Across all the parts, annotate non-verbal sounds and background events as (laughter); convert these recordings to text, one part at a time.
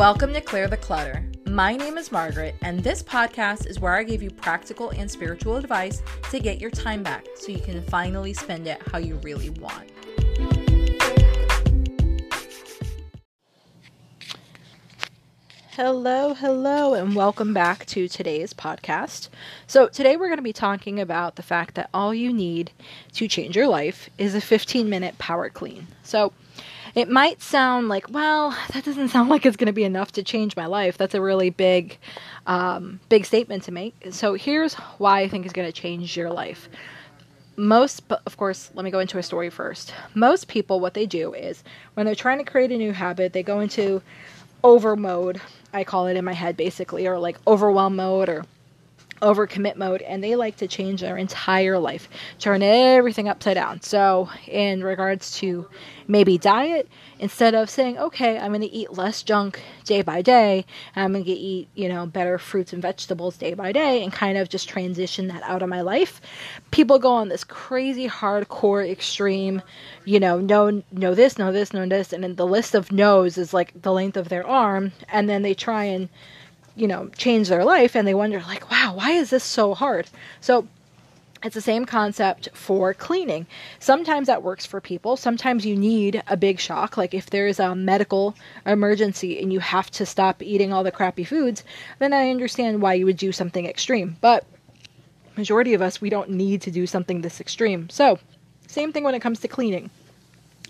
Welcome to Clear the Clutter. My name is Margaret, and this podcast is where I give you practical and spiritual advice to get your time back so you can finally spend it how you really want. Hello, hello, and welcome back to today's podcast. So, today we're going to be talking about the fact that all you need to change your life is a 15 minute power clean. So, it might sound like, well, that doesn't sound like it's going to be enough to change my life. That's a really big, um, big statement to make. So here's why I think is going to change your life. Most, but of course, let me go into a story first. Most people, what they do is when they're trying to create a new habit, they go into over mode. I call it in my head basically, or like overwhelm mode, or overcommit mode and they like to change their entire life, turn everything upside down. So, in regards to maybe diet, instead of saying, okay, I'm going to eat less junk day by day, I'm going to eat, you know, better fruits and vegetables day by day and kind of just transition that out of my life, people go on this crazy hardcore extreme, you know, no, no this, no this, no this, and then the list of no's is like the length of their arm, and then they try and you know, change their life and they wonder, like, wow, why is this so hard? So, it's the same concept for cleaning. Sometimes that works for people. Sometimes you need a big shock. Like if there's a medical emergency and you have to stop eating all the crappy foods, then I understand why you would do something extreme. But majority of us, we don't need to do something this extreme. So, same thing when it comes to cleaning.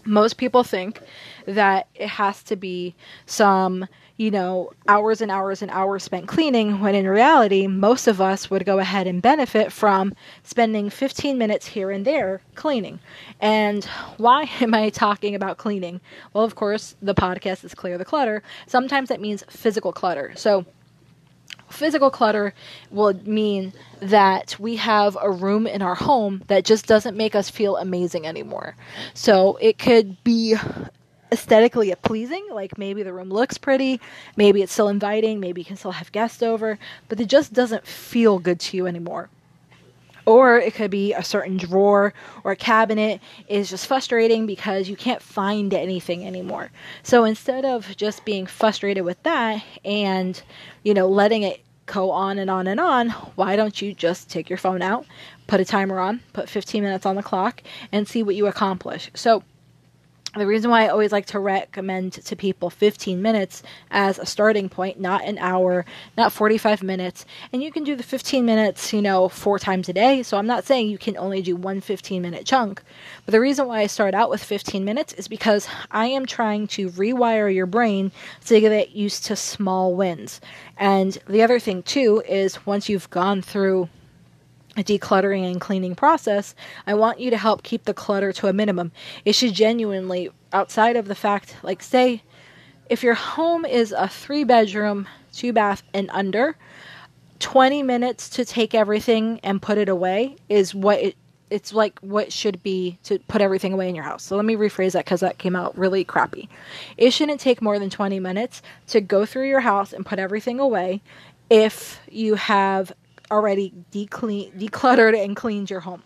Most people think that it has to be some you know, hours and hours and hours spent cleaning, when in reality, most of us would go ahead and benefit from spending 15 minutes here and there cleaning. And why (laughs) am I talking about cleaning? Well, of course, the podcast is Clear the Clutter. Sometimes that means physical clutter. So, physical clutter will mean that we have a room in our home that just doesn't make us feel amazing anymore. So it could be aesthetically pleasing. Like maybe the room looks pretty, maybe it's still inviting, maybe you can still have guests over, but it just doesn't feel good to you anymore. Or it could be a certain drawer or a cabinet is just frustrating because you can't find anything anymore. So instead of just being frustrated with that and, you know, letting it go on and on and on, why don't you just take your phone out, put a timer on, put 15 minutes on the clock, and see what you accomplish? So the reason why I always like to recommend to people 15 minutes as a starting point, not an hour, not 45 minutes. And you can do the 15 minutes, you know, four times a day. So I'm not saying you can only do one 15 minute chunk. But the reason why I start out with 15 minutes is because I am trying to rewire your brain to get used to small wins. And the other thing, too, is once you've gone through decluttering and cleaning process, I want you to help keep the clutter to a minimum. It should genuinely, outside of the fact, like, say, if your home is a three bedroom, two bath, and under, 20 minutes to take everything and put it away is what it it's like what should be to put everything away in your house. So let me rephrase that because that came out really crappy. It shouldn't take more than 20 minutes to go through your house and put everything away if you have already decluttered and cleaned your home.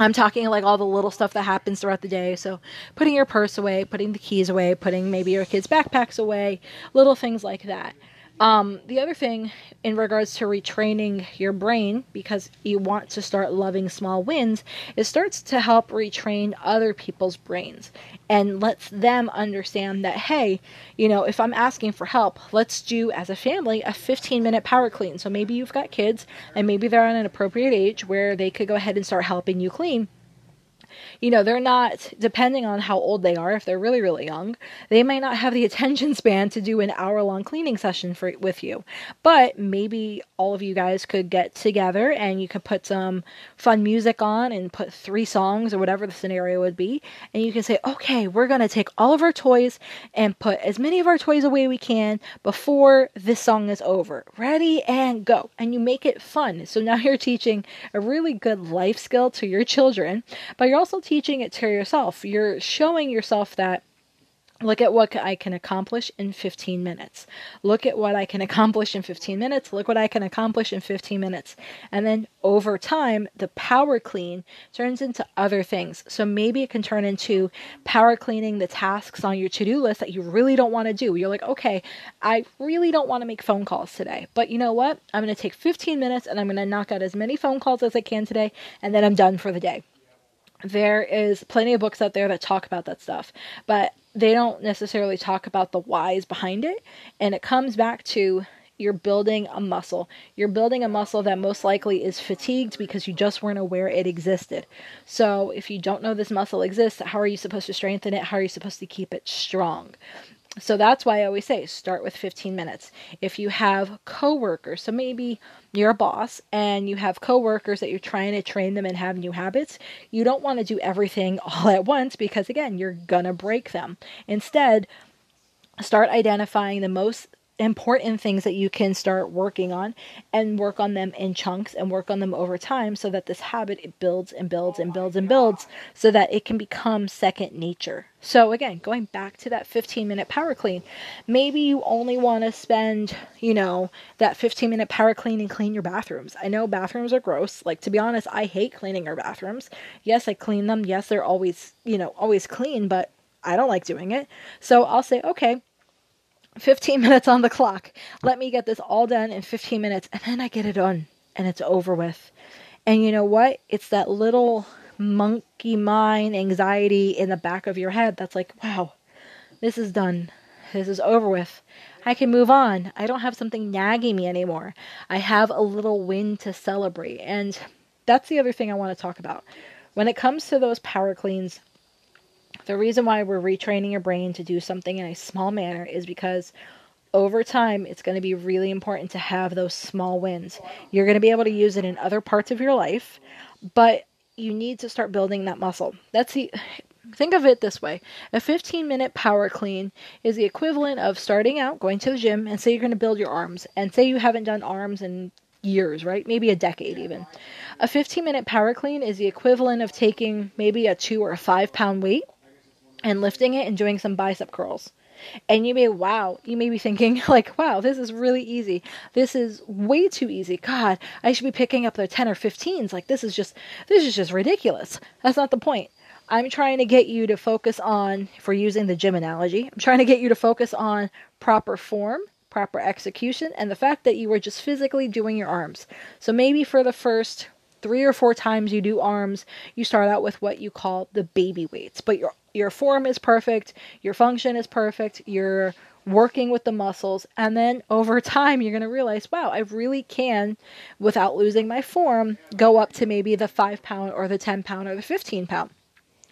I'm talking like all the little stuff that happens throughout the day. So, putting your purse away, putting the keys away, putting maybe your kids' backpacks away, little things like that. Um, the other thing in regards to retraining your brain, because you want to start loving small wins, it starts to help retrain other people's brains and lets them understand that, hey, you know, if I'm asking for help, let's do as a family a 15 minute power clean. So maybe you've got kids and maybe they're at an appropriate age where they could go ahead and start helping you clean you know, they're not, depending on how old they are, if they're really, really young, they may not have the attention span to do an hour long cleaning session for, with you. But maybe all of you guys could get together and you could put some fun music on and put three songs or whatever the scenario would be. And you can say, okay, we're going to take all of our toys and put as many of our toys away we can before this song is over. Ready and go. And you make it fun. So now (laughs) you're teaching a really good life skill to your children, but you're also teaching it to yourself. You're showing yourself that Look at what I can accomplish in 15 minutes. Look at what I can (laughs) accomplish in 15 minutes. Look what I can accomplish in 15 minutes. And then over time, the power clean turns into other things. So maybe it can turn into power cleaning the tasks on your to do list that you really don't want to do. You're like, okay, I really don't want to make phone calls today. But you know what? I'm going to take 15 minutes and I'm going to knock out as many phone calls as I can today. And then I'm done for the day there is plenty of books out there that talk about that stuff, but they don't necessarily talk about the whys behind it. And it comes back to you're building a muscle. You're building a muscle that most likely is fatigued because you just weren't aware it existed. So, if you don't know this muscle exists, how are you supposed to strengthen it? How are you supposed to keep it strong? So that's why I always say start with 15 minutes. If you have coworkers, so maybe you're a boss and you have coworkers that you're trying to train them and have new habits, you don't want to do everything (laughs) all at once because again, you're going to break them. Instead, start identifying the most important things that you can start working on and work on them in chunks and work on them over time so that this habit it builds and builds and builds and oh builds so that it can become second nature. So again, going back to that 15 minute power clean, maybe you only want to spend, you know, that 15 minute power clean and clean your bathrooms. I know bathrooms are gross. Like to be honest, I hate cleaning our bathrooms. Yes, I clean them. Yes, they're always, you know, always clean, but I don't like doing it. So I'll say, okay, 15 (laughs) minutes on the clock. Let me get this all done in 15 minutes, and then I get it done, and it's over with. And you know what? It's that little monkey mind anxiety in the back of your head that's like, wow, this is done. This is over with. I can move on. I don't have something nagging me anymore. I have a little win to celebrate. And that's the other thing I want to talk about. When it comes to those power cleans, the reason why we're retraining your brain to do something in a small manner is because over time it's going to be really important to have those small wins. You're going to be able to use it in other parts of your life, but you need to start building that muscle. That's the think of it this way a 15 minute power clean is the equivalent of starting out going to the gym and say you're going to build your arms and say you haven't done arms in years right maybe a decade even a 15 minute power clean is the equivalent of taking maybe a two or a five pound weight and lifting it and doing some bicep curls. And you may, wow, you may be thinking, (laughs) like, wow, this is really easy. This is way too easy. God, I should be picking up the 10 or 15s. Like, this is just, this is just ridiculous. That's not the point. I'm trying to get you to focus on, we're using the gym analogy, I'm trying to get you to focus on proper form, proper execution, and the fact that you were just physically doing your arms. So maybe for the first three or four times you do arms, you start out with what you call the baby weights, but your your form is perfect, your function is perfect, you're working with the muscles, and then over (laughs) time you're going to realize, wow, I really can, without losing my form, go up to maybe the five pound or the 10 pound or the 15 pound.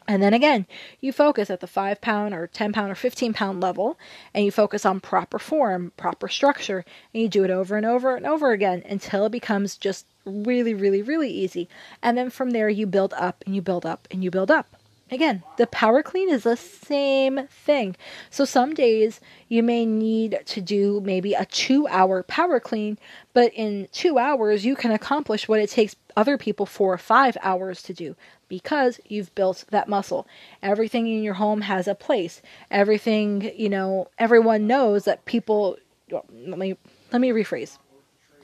And then again, you focus at the 5 pound or 10 pound or 15 pound level, and you focus on proper form, proper structure, and you do it over and over and over again until it becomes just really, really, really easy. And then from there, you build up and you build up and you build up. Again, the power clean is the same thing. So some days you may need to do maybe a two hour power clean, but in two hours you can accomplish what it takes other people four or five hours to do because you've built that muscle. Everything in your home has a place. Everything, you know, everyone knows that people let me let me rephrase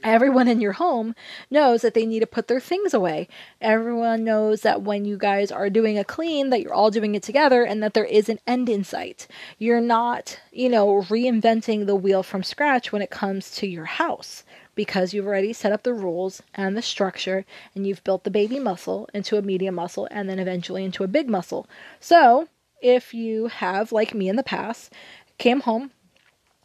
Everyone in your home knows that they need to put their things away. Everyone knows that when you guys are doing a clean, that you're all doing it together and that there is an end in sight. You're not, you know, reinventing the wheel from scratch when it comes to your house because you've already set up the rules and the structure and you've built the baby muscle into a medium muscle and then eventually into a big muscle. So, if you have, like me in the past, came home,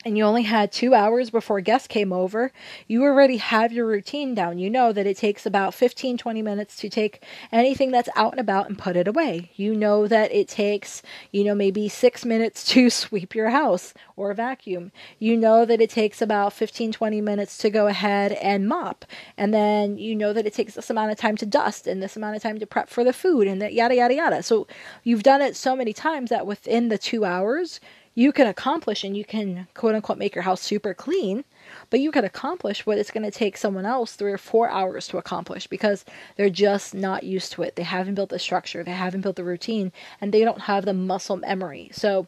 and you only had two hours before guests came over, you already have your routine down. You know that it takes about 15, 20 minutes to take anything that's out and about and put it away. You know that it takes, you know, maybe six minutes to (laughs) sweep your house or vacuum. You know that it takes about 15, 20 minutes to go ahead and mop. And then you know that it takes this amount of time to dust and this amount of time to prep for the food and that yada, yada, yada. So you've done it so many times that within the two hours, you can accomplish and you can quote unquote make your house super clean, but you can accomplish what it's going to take someone else three or four hours to accomplish because they're just not used to it. They haven't built the structure, they haven't built the routine, and they don't have the muscle memory. So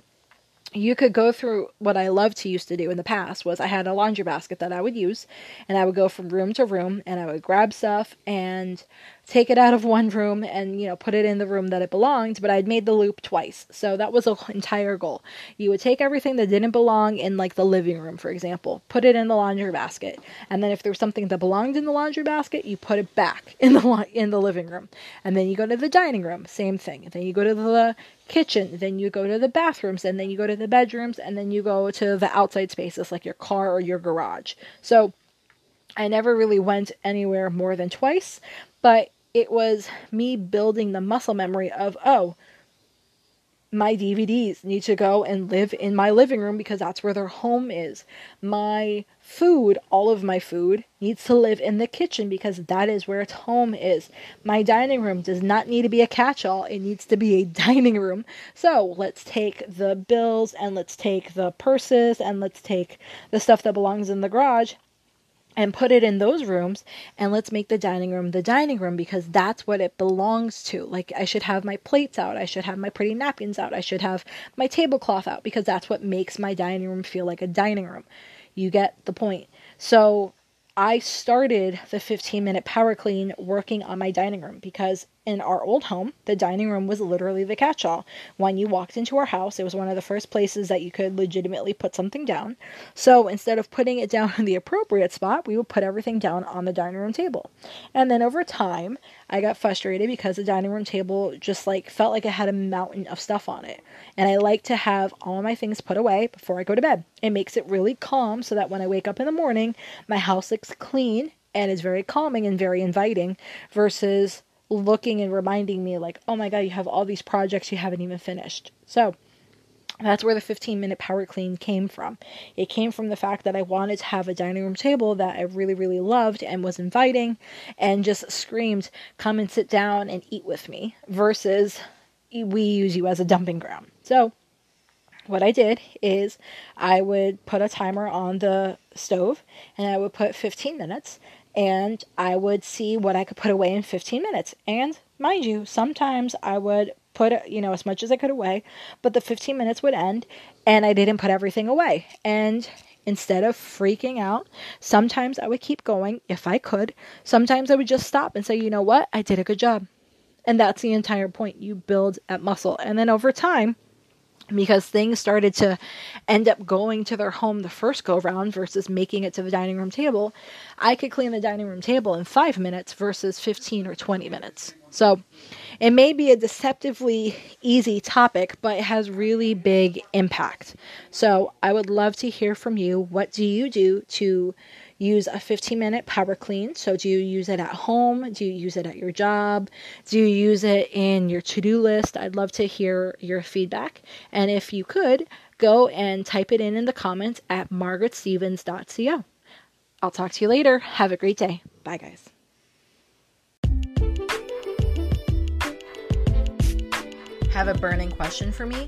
you could go through what I loved to used to do in the past was I had a laundry basket that I would use and I would go from room to room and I would grab stuff and take it out of one room and you know put it in the room that it belonged but i'd made the loop twice. So that was an entire goal. You would take everything that didn't belong in like the living room for example put it in the laundry basket and then if there was something that belonged in the laundry basket you put it back (laughs) in the in the living room. And then you go to the dining room same thing. Then you go to the kitchen then you go to the bathrooms and then you go to the bedrooms and then you go to the outside spaces like your car or your garage so I never really went anywhere more than twice, but it was me building the muscle memory of, oh, my DVDs need to go and live in my living room because that's where their home is. My food, all of my food, needs to live in the kitchen because that is where its home is. My dining room does not need to be a catch all, it needs to be a (laughs) dining room. So let's take the bills and let's take the purses and let's take the stuff that belongs in the garage and put it in those rooms and let's make the dining room the dining room because that's what it belongs to. Like I should have my plates out, I should have my pretty napkins out, I should have my tablecloth out because that's what makes my dining room feel like a dining room. You get the point. So I started the 15 minute power clean working on my dining room because in our old home, the dining room was literally the catch all. When you walked into our house, it was one of the first places that you could legitimately put something down. So instead of putting it down (laughs) in the appropriate spot, we would put everything down on the dining room table. And then over time, I got frustrated because the dining room table just like felt like it had a mountain of stuff on it. And I like to have all my things put away before I go to bed. It makes it really calm so that when I wake up in the morning, my house looks clean and is very calming and very inviting versus looking and reminding me like, "Oh my god, you have all these projects you haven't even finished." So, that's where the 15 minute power clean came from. It came from the fact that I wanted to have a dining room table that I really, really loved and was inviting and just screamed, come and sit down and eat with me, versus we use you as a dumping ground. So, what I did is I would put a timer on the stove and I would put 15 minutes and I would see what I could put away in 15 minutes. And mind you, sometimes I would put, you know, as much as I could away, but the 15 minutes would end and I didn't put everything away. And instead of freaking out, sometimes I would keep going if I could. Sometimes I would just stop and say, you know what, I did a good job. And that's the entire point. You build at muscle. And then over time, because things started to end up going to their home the first go round versus making it to the dining room table, I could clean the dining room table in five minutes versus 15 or 20 minutes. So it may be a deceptively easy topic, but it has really big impact. So I would love to hear from you. What do you do to use a 15 minute power clean. So, do you use it at home? Do you use it at your job? Do you use it in your to do list? I'd love to hear your feedback. And if you could, go and type it in in the comments at margaretstevens.co. I'll talk to you later. Have a great day. Bye, guys. Have a burning question for me?